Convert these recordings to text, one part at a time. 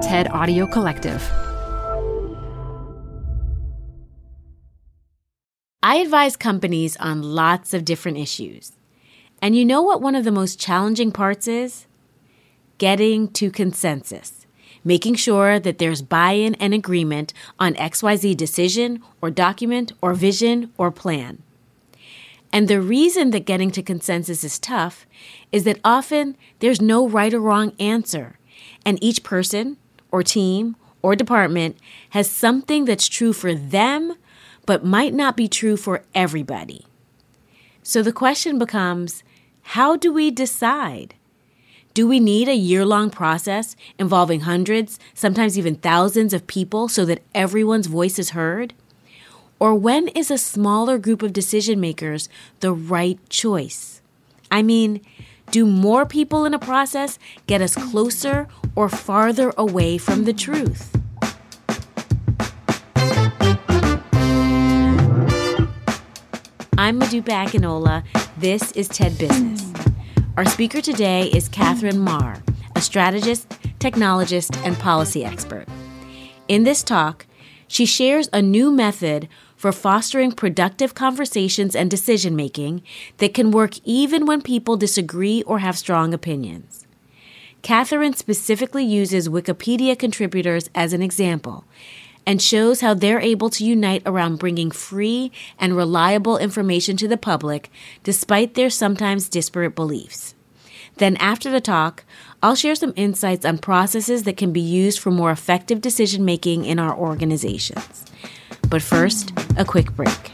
TED Audio Collective. I advise companies on lots of different issues. And you know what one of the most challenging parts is? Getting to consensus. Making sure that there's buy in and agreement on XYZ decision or document or vision or plan. And the reason that getting to consensus is tough is that often there's no right or wrong answer, and each person or team or department has something that's true for them but might not be true for everybody. So the question becomes how do we decide? Do we need a year long process involving hundreds, sometimes even thousands of people so that everyone's voice is heard? Or when is a smaller group of decision makers the right choice? I mean, do more people in a process get us closer or farther away from the truth? I'm Modupe Akinola. This is TED Business. Our speaker today is Katherine Maher, a strategist, technologist, and policy expert. In this talk, she shares a new method for fostering productive conversations and decision making that can work even when people disagree or have strong opinions. Katherine specifically uses Wikipedia contributors as an example and shows how they're able to unite around bringing free and reliable information to the public despite their sometimes disparate beliefs. Then, after the talk, I'll share some insights on processes that can be used for more effective decision making in our organizations. But first, a quick break.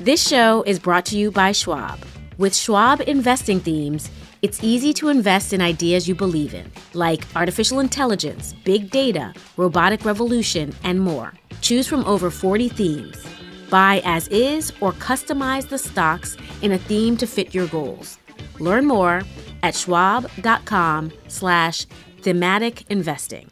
This show is brought to you by Schwab. With Schwab investing themes, it's easy to invest in ideas you believe in, like artificial intelligence, big data, robotic revolution, and more. Choose from over 40 themes. Buy as is or customize the stocks in a theme to fit your goals. Learn more at schwab.com slash thematic investing.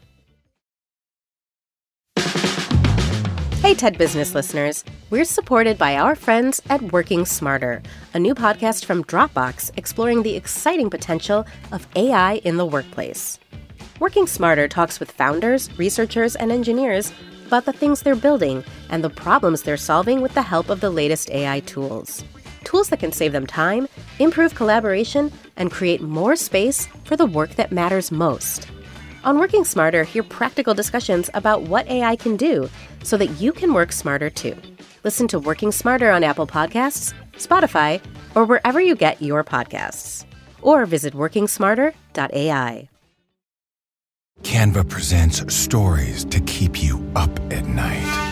Hey, TED Business listeners. We're supported by our friends at Working Smarter, a new podcast from Dropbox exploring the exciting potential of AI in the workplace. Working Smarter talks with founders, researchers, and engineers about the things they're building and the problems they're solving with the help of the latest AI tools. Tools that can save them time, improve collaboration, and create more space for the work that matters most. On Working Smarter, hear practical discussions about what AI can do so that you can work smarter too. Listen to Working Smarter on Apple Podcasts, Spotify, or wherever you get your podcasts. Or visit workingsmarter.ai. Canva presents stories to keep you up at night.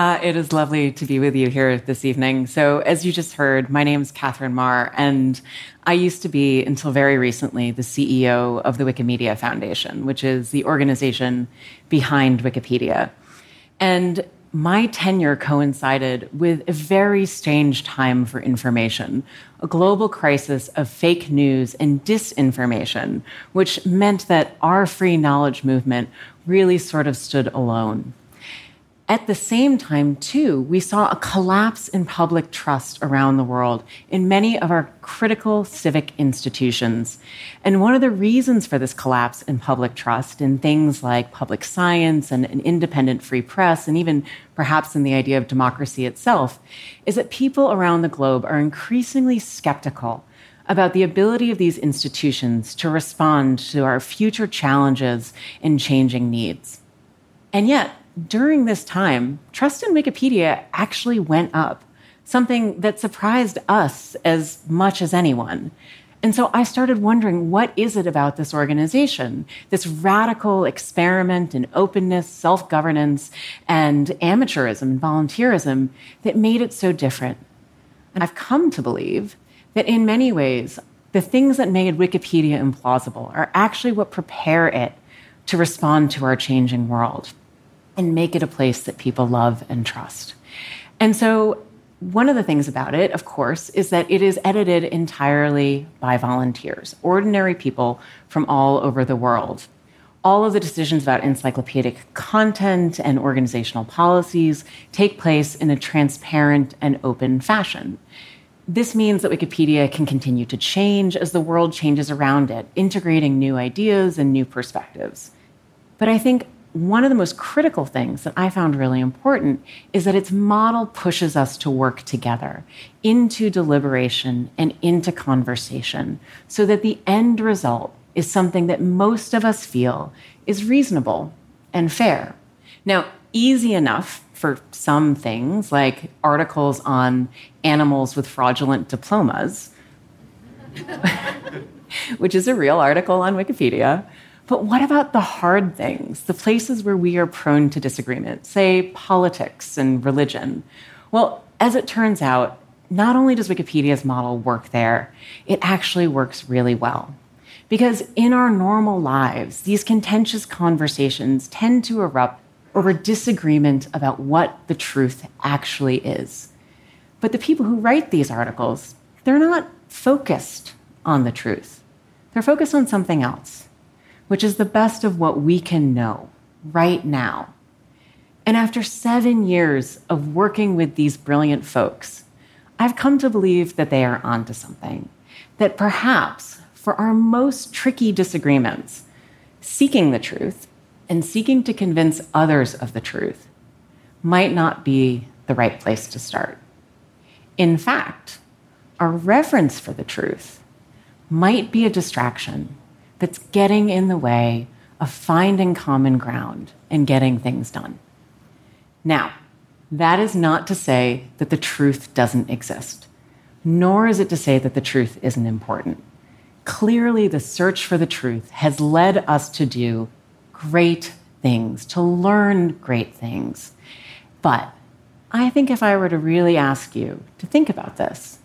Uh, it is lovely to be with you here this evening. So, as you just heard, my name is Katherine Maher, and I used to be, until very recently, the CEO of the Wikimedia Foundation, which is the organization behind Wikipedia. And my tenure coincided with a very strange time for information a global crisis of fake news and disinformation, which meant that our free knowledge movement really sort of stood alone. At the same time, too, we saw a collapse in public trust around the world in many of our critical civic institutions. And one of the reasons for this collapse in public trust in things like public science and an independent free press, and even perhaps in the idea of democracy itself, is that people around the globe are increasingly skeptical about the ability of these institutions to respond to our future challenges and changing needs. And yet, during this time, trust in Wikipedia actually went up, something that surprised us as much as anyone. And so I started wondering what is it about this organization, this radical experiment in openness, self governance, and amateurism and volunteerism that made it so different? And I've come to believe that in many ways, the things that made Wikipedia implausible are actually what prepare it to respond to our changing world and make it a place that people love and trust. And so, one of the things about it, of course, is that it is edited entirely by volunteers, ordinary people from all over the world. All of the decisions about encyclopedic content and organizational policies take place in a transparent and open fashion. This means that Wikipedia can continue to change as the world changes around it, integrating new ideas and new perspectives. But I think one of the most critical things that I found really important is that its model pushes us to work together into deliberation and into conversation so that the end result is something that most of us feel is reasonable and fair. Now, easy enough for some things, like articles on animals with fraudulent diplomas, which is a real article on Wikipedia. But what about the hard things, the places where we are prone to disagreement, say politics and religion? Well, as it turns out, not only does Wikipedia's model work there, it actually works really well. Because in our normal lives, these contentious conversations tend to erupt over disagreement about what the truth actually is. But the people who write these articles, they're not focused on the truth. They're focused on something else which is the best of what we can know right now. And after seven years of working with these brilliant folks, I've come to believe that they are onto something. That perhaps for our most tricky disagreements, seeking the truth and seeking to convince others of the truth might not be the right place to start. In fact, our reverence for the truth might be a distraction that's getting in the way of finding common ground and getting things done. Now, that is not to say that the truth doesn't exist, nor is it to say that the truth isn't important. Clearly, the search for the truth has led us to do great things, to learn great things. But I think if I were to really ask you to think about this,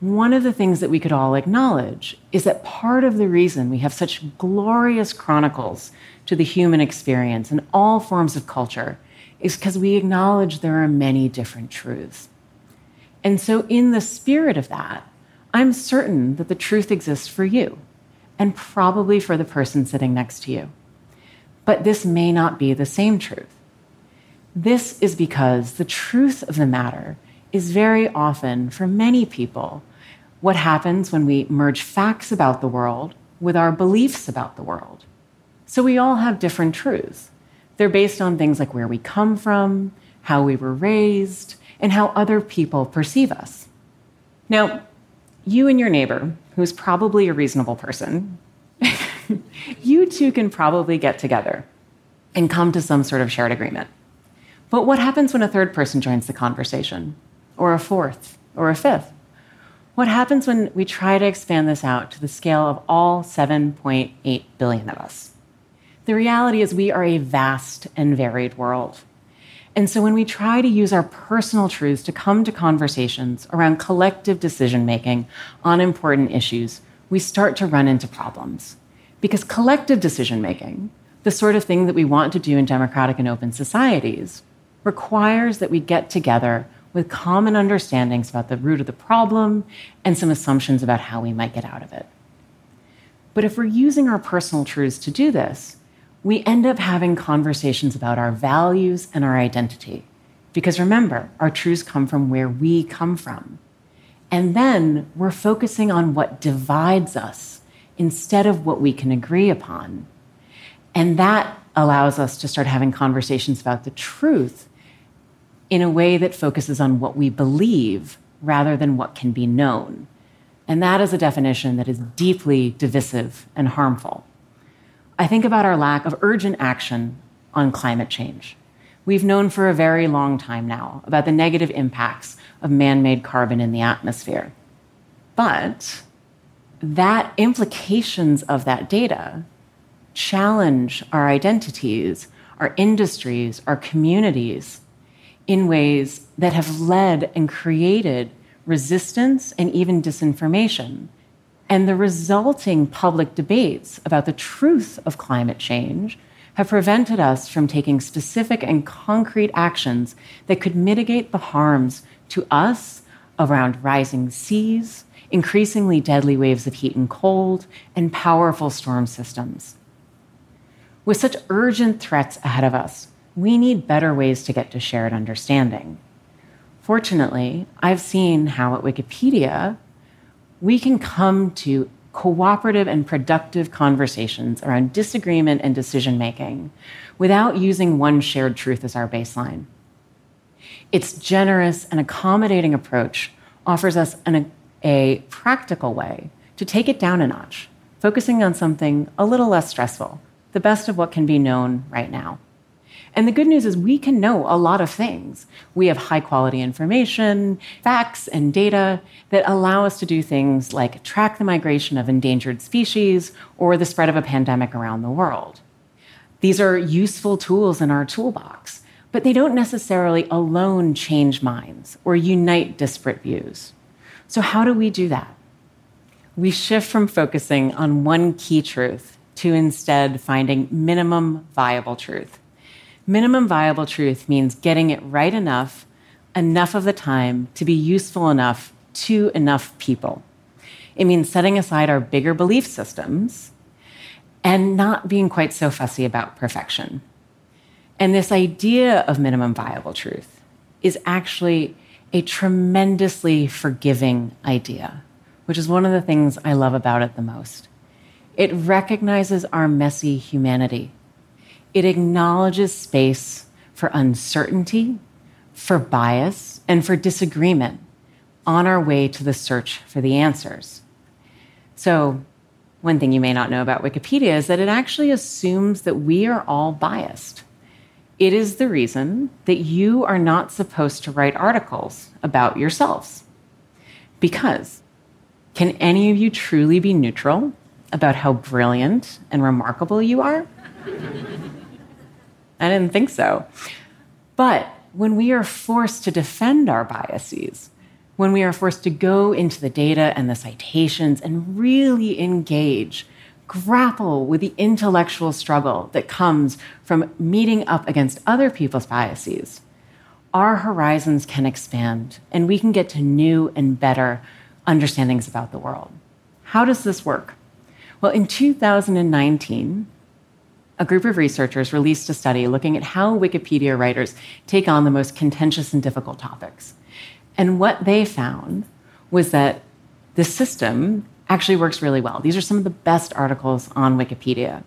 one of the things that we could all acknowledge is that part of the reason we have such glorious chronicles to the human experience in all forms of culture is because we acknowledge there are many different truths. And so, in the spirit of that, I'm certain that the truth exists for you and probably for the person sitting next to you. But this may not be the same truth. This is because the truth of the matter is very often, for many people, what happens when we merge facts about the world with our beliefs about the world. So we all have different truths. They're based on things like where we come from, how we were raised, and how other people perceive us. Now, you and your neighbor, who's probably a reasonable person, you two can probably get together and come to some sort of shared agreement. But what happens when a third person joins the conversation, or a fourth, or a fifth? What happens when we try to expand this out to the scale of all 7.8 billion of us? The reality is, we are a vast and varied world. And so, when we try to use our personal truths to come to conversations around collective decision making on important issues, we start to run into problems. Because collective decision making, the sort of thing that we want to do in democratic and open societies, requires that we get together with common understandings about the root of the problem and some assumptions about how we might get out of it. But if we're using our personal truths to do this, we end up having conversations about our values and our identity. Because remember, our truths come from where we come from. And then we're focusing on what divides us instead of what we can agree upon. And that allows us to start having conversations about the truth in a way that focuses on what we believe rather than what can be known. And that is a definition that is deeply divisive and harmful. I think about our lack of urgent action on climate change. We've known for a very long time now about the negative impacts of man made carbon in the atmosphere. But that implications of that data challenge our identities, our industries, our communities in ways that have led and created resistance and even disinformation. And the resulting public debates about the truth of climate change have prevented us from taking specific and concrete actions that could mitigate the harms to us around rising seas, increasingly deadly waves of heat and cold, and powerful storm systems. With such urgent threats ahead of us, we need better ways to get to shared understanding. Fortunately, I've seen how at Wikipedia, we can come to cooperative and productive conversations around disagreement and decision making without using one shared truth as our baseline. Its generous and accommodating approach offers us an, a practical way to take it down a notch, focusing on something a little less stressful, the best of what can be known right now. And the good news is we can know a lot of things. We have high quality information, facts, and data that allow us to do things like track the migration of endangered species or the spread of a pandemic around the world. These are useful tools in our toolbox, but they don't necessarily alone change minds or unite disparate views. So, how do we do that? We shift from focusing on one key truth to instead finding minimum viable truth. Minimum viable truth means getting it right enough, enough of the time to be useful enough to enough people. It means setting aside our bigger belief systems and not being quite so fussy about perfection. And this idea of minimum viable truth is actually a tremendously forgiving idea, which is one of the things I love about it the most. It recognizes our messy humanity. It acknowledges space for uncertainty, for bias, and for disagreement on our way to the search for the answers. So, one thing you may not know about Wikipedia is that it actually assumes that we are all biased. It is the reason that you are not supposed to write articles about yourselves. Because can any of you truly be neutral about how brilliant and remarkable you are? I didn't think so. But when we are forced to defend our biases, when we are forced to go into the data and the citations and really engage grapple with the intellectual struggle that comes from meeting up against other people's biases, our horizons can expand and we can get to new and better understandings about the world. How does this work? Well, in 2019, a group of researchers released a study looking at how Wikipedia writers take on the most contentious and difficult topics. And what they found was that the system actually works really well. These are some of the best articles on Wikipedia.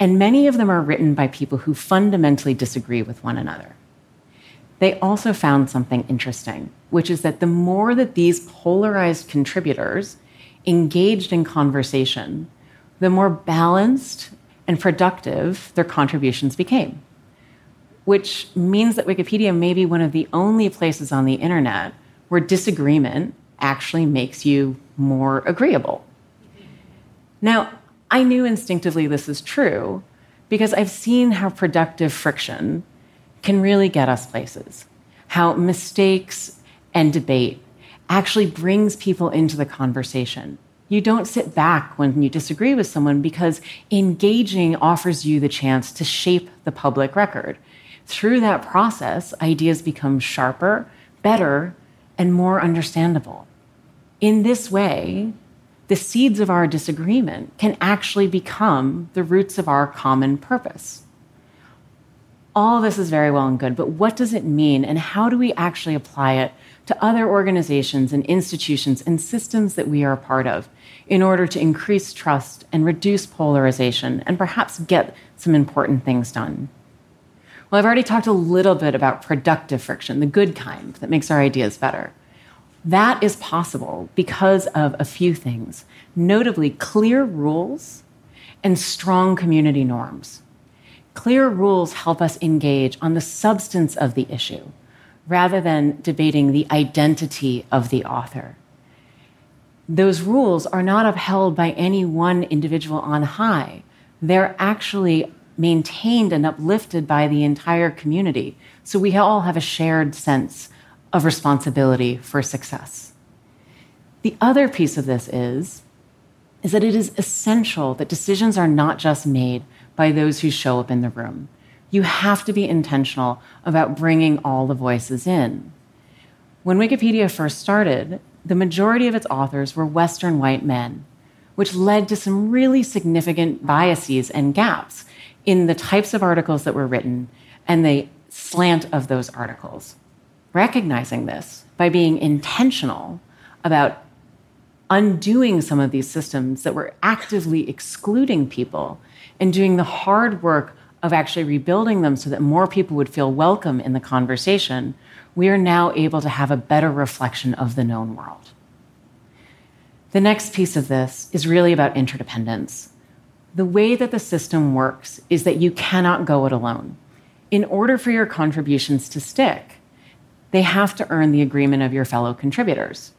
And many of them are written by people who fundamentally disagree with one another. They also found something interesting, which is that the more that these polarized contributors engaged in conversation, the more balanced and productive their contributions became. Which means that Wikipedia may be one of the only places on the internet where disagreement actually makes you more agreeable. Now, I knew instinctively this is true because I've seen how productive friction can really get us places, how mistakes and debate actually brings people into the conversation. You don't sit back when you disagree with someone because engaging offers you the chance to shape the public record. Through that process, ideas become sharper, better, and more understandable. In this way, the seeds of our disagreement can actually become the roots of our common purpose. All this is very well and good, but what does it mean and how do we actually apply it to other organizations and institutions and systems that we are a part of in order to increase trust and reduce polarization and perhaps get some important things done? Well, I've already talked a little bit about productive friction, the good kind that makes our ideas better. That is possible because of a few things, notably clear rules and strong community norms. Clear rules help us engage on the substance of the issue rather than debating the identity of the author. Those rules are not upheld by any one individual on high. They're actually maintained and uplifted by the entire community. So we all have a shared sense of responsibility for success. The other piece of this is, is that it is essential that decisions are not just made by those who show up in the room. You have to be intentional about bringing all the voices in. When Wikipedia first started, the majority of its authors were Western white men, which led to some really significant biases and gaps in the types of articles that were written and the slant of those articles. Recognizing this by being intentional about undoing some of these systems that were actively excluding people and doing the hard work of actually rebuilding them so that more people would feel welcome in the conversation, we are now able to have a better reflection of the known world. The next piece of this is really about interdependence. The way that the system works is that you cannot go it alone. In order for your contributions to stick, they have to earn the agreement of your fellow contributors,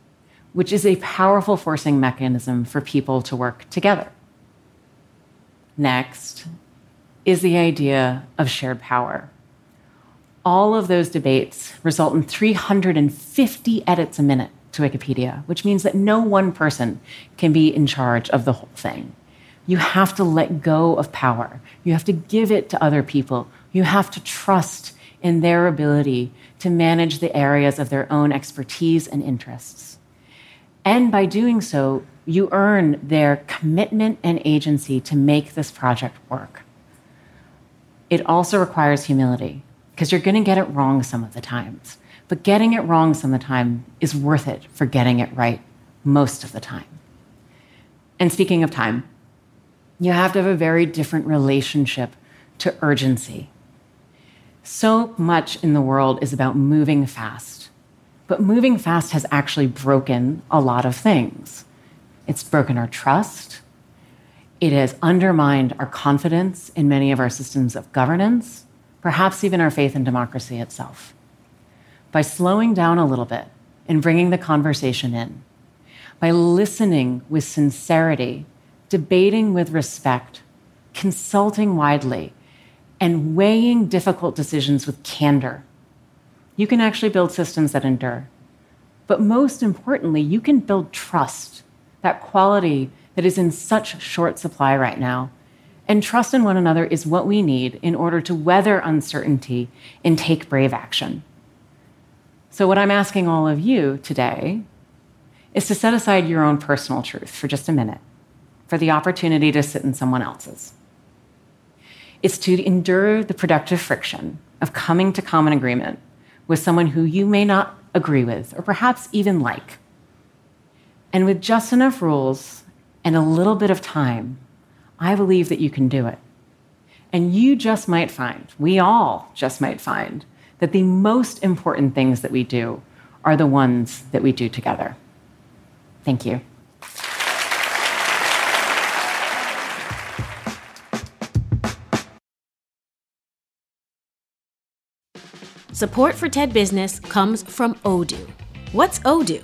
which is a powerful forcing mechanism for people to work together. Next is the idea of shared power. All of those debates result in 350 edits a minute to Wikipedia, which means that no one person can be in charge of the whole thing. You have to let go of power. You have to give it to other people. You have to trust in their ability to manage the areas of their own expertise and interests. And by doing so, you earn their commitment and agency to make this project work. It also requires humility because you're going to get it wrong some of the times. But getting it wrong some of the time is worth it for getting it right most of the time. And speaking of time, you have to have a very different relationship to urgency. So much in the world is about moving fast, but moving fast has actually broken a lot of things. It's broken our trust. It has undermined our confidence in many of our systems of governance, perhaps even our faith in democracy itself. By slowing down a little bit and bringing the conversation in, by listening with sincerity, debating with respect, consulting widely, and weighing difficult decisions with candor, you can actually build systems that endure. But most importantly, you can build trust that quality that is in such short supply right now. And trust in one another is what we need in order to weather uncertainty and take brave action. So, what I'm asking all of you today is to set aside your own personal truth for just a minute for the opportunity to sit in someone else's. It's to endure the productive friction of coming to common agreement with someone who you may not agree with or perhaps even like. And with just enough rules and a little bit of time, I believe that you can do it. And you just might find, we all just might find, that the most important things that we do are the ones that we do together. Thank you. Support for TED Business comes from Odoo. What's Odoo?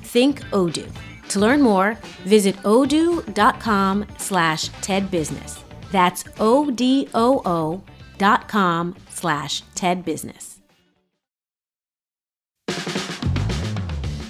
think Odoo. To learn more, visit odoo.com slash tedbusiness. That's O-D-O-O dot com slash tedbusiness.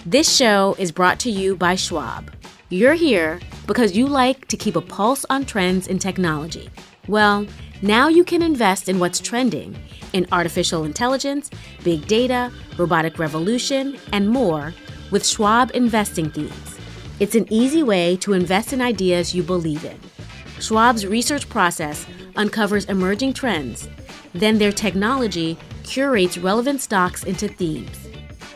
This show is brought to you by Schwab. You're here because you like to keep a pulse on trends in technology. Well, now you can invest in what's trending in artificial intelligence, big data, robotic revolution, and more with Schwab investing themes. It's an easy way to invest in ideas you believe in. Schwab's research process uncovers emerging trends. Then their technology curates relevant stocks into themes.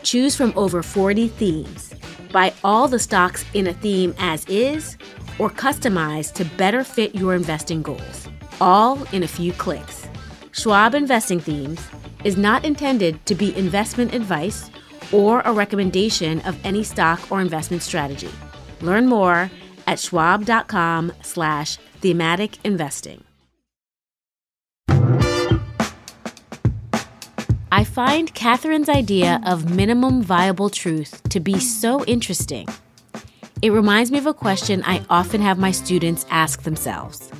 Choose from over 40 themes. Buy all the stocks in a theme as is or customize to better fit your investing goals, all in a few clicks. Schwab Investing Themes is not intended to be investment advice or a recommendation of any stock or investment strategy. Learn more at schwab.com slash thematic investing. I find Katherine's idea of minimum viable truth to be so interesting. It reminds me of a question I often have my students ask themselves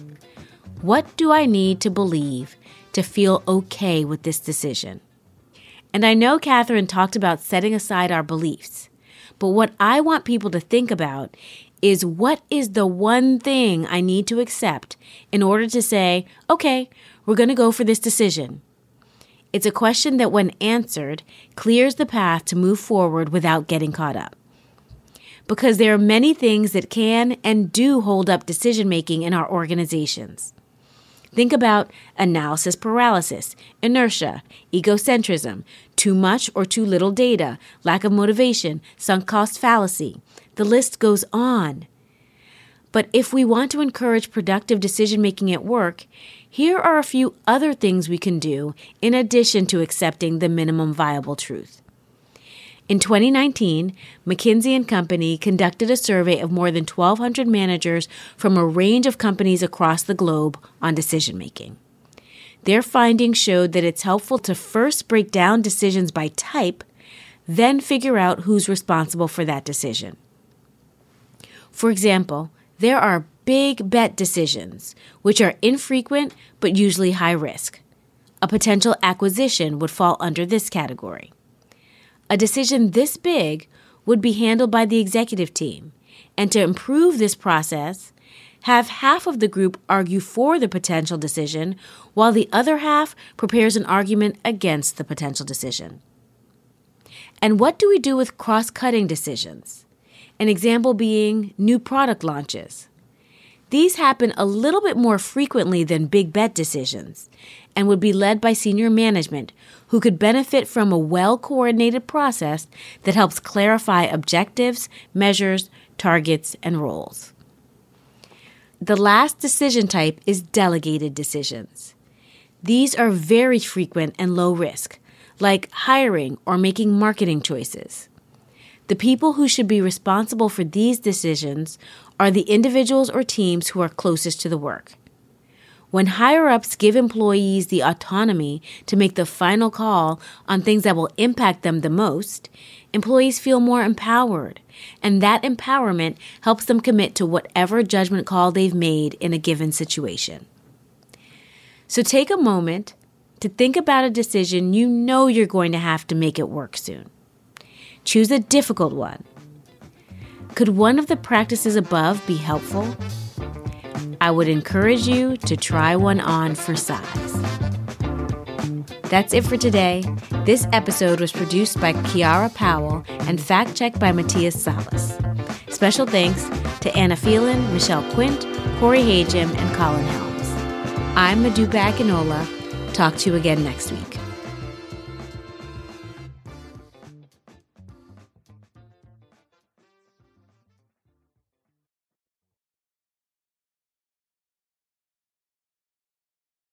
What do I need to believe to feel okay with this decision? And I know Katherine talked about setting aside our beliefs, but what I want people to think about is what is the one thing I need to accept in order to say, okay, we're going to go for this decision. It's a question that, when answered, clears the path to move forward without getting caught up. Because there are many things that can and do hold up decision making in our organizations. Think about analysis paralysis, inertia, egocentrism, too much or too little data, lack of motivation, sunk cost fallacy. The list goes on. But if we want to encourage productive decision making at work, here are a few other things we can do in addition to accepting the minimum viable truth. In 2019, McKinsey & Company conducted a survey of more than 1200 managers from a range of companies across the globe on decision making. Their findings showed that it's helpful to first break down decisions by type, then figure out who's responsible for that decision. For example, there are big bet decisions, which are infrequent but usually high risk. A potential acquisition would fall under this category. A decision this big would be handled by the executive team, and to improve this process, have half of the group argue for the potential decision, while the other half prepares an argument against the potential decision. And what do we do with cross cutting decisions? An example being new product launches. These happen a little bit more frequently than big bet decisions and would be led by senior management who could benefit from a well coordinated process that helps clarify objectives, measures, targets, and roles. The last decision type is delegated decisions. These are very frequent and low risk, like hiring or making marketing choices. The people who should be responsible for these decisions are the individuals or teams who are closest to the work. When higher ups give employees the autonomy to make the final call on things that will impact them the most, employees feel more empowered, and that empowerment helps them commit to whatever judgment call they've made in a given situation. So take a moment to think about a decision you know you're going to have to make it work soon. Choose a difficult one. Could one of the practices above be helpful? I would encourage you to try one on for size. That's it for today. This episode was produced by Kiara Powell and fact checked by Matthias Salas. Special thanks to Anna Phelan, Michelle Quint, Corey Hajim, and Colin Helms. I'm Modupe Akinola. Talk to you again next week.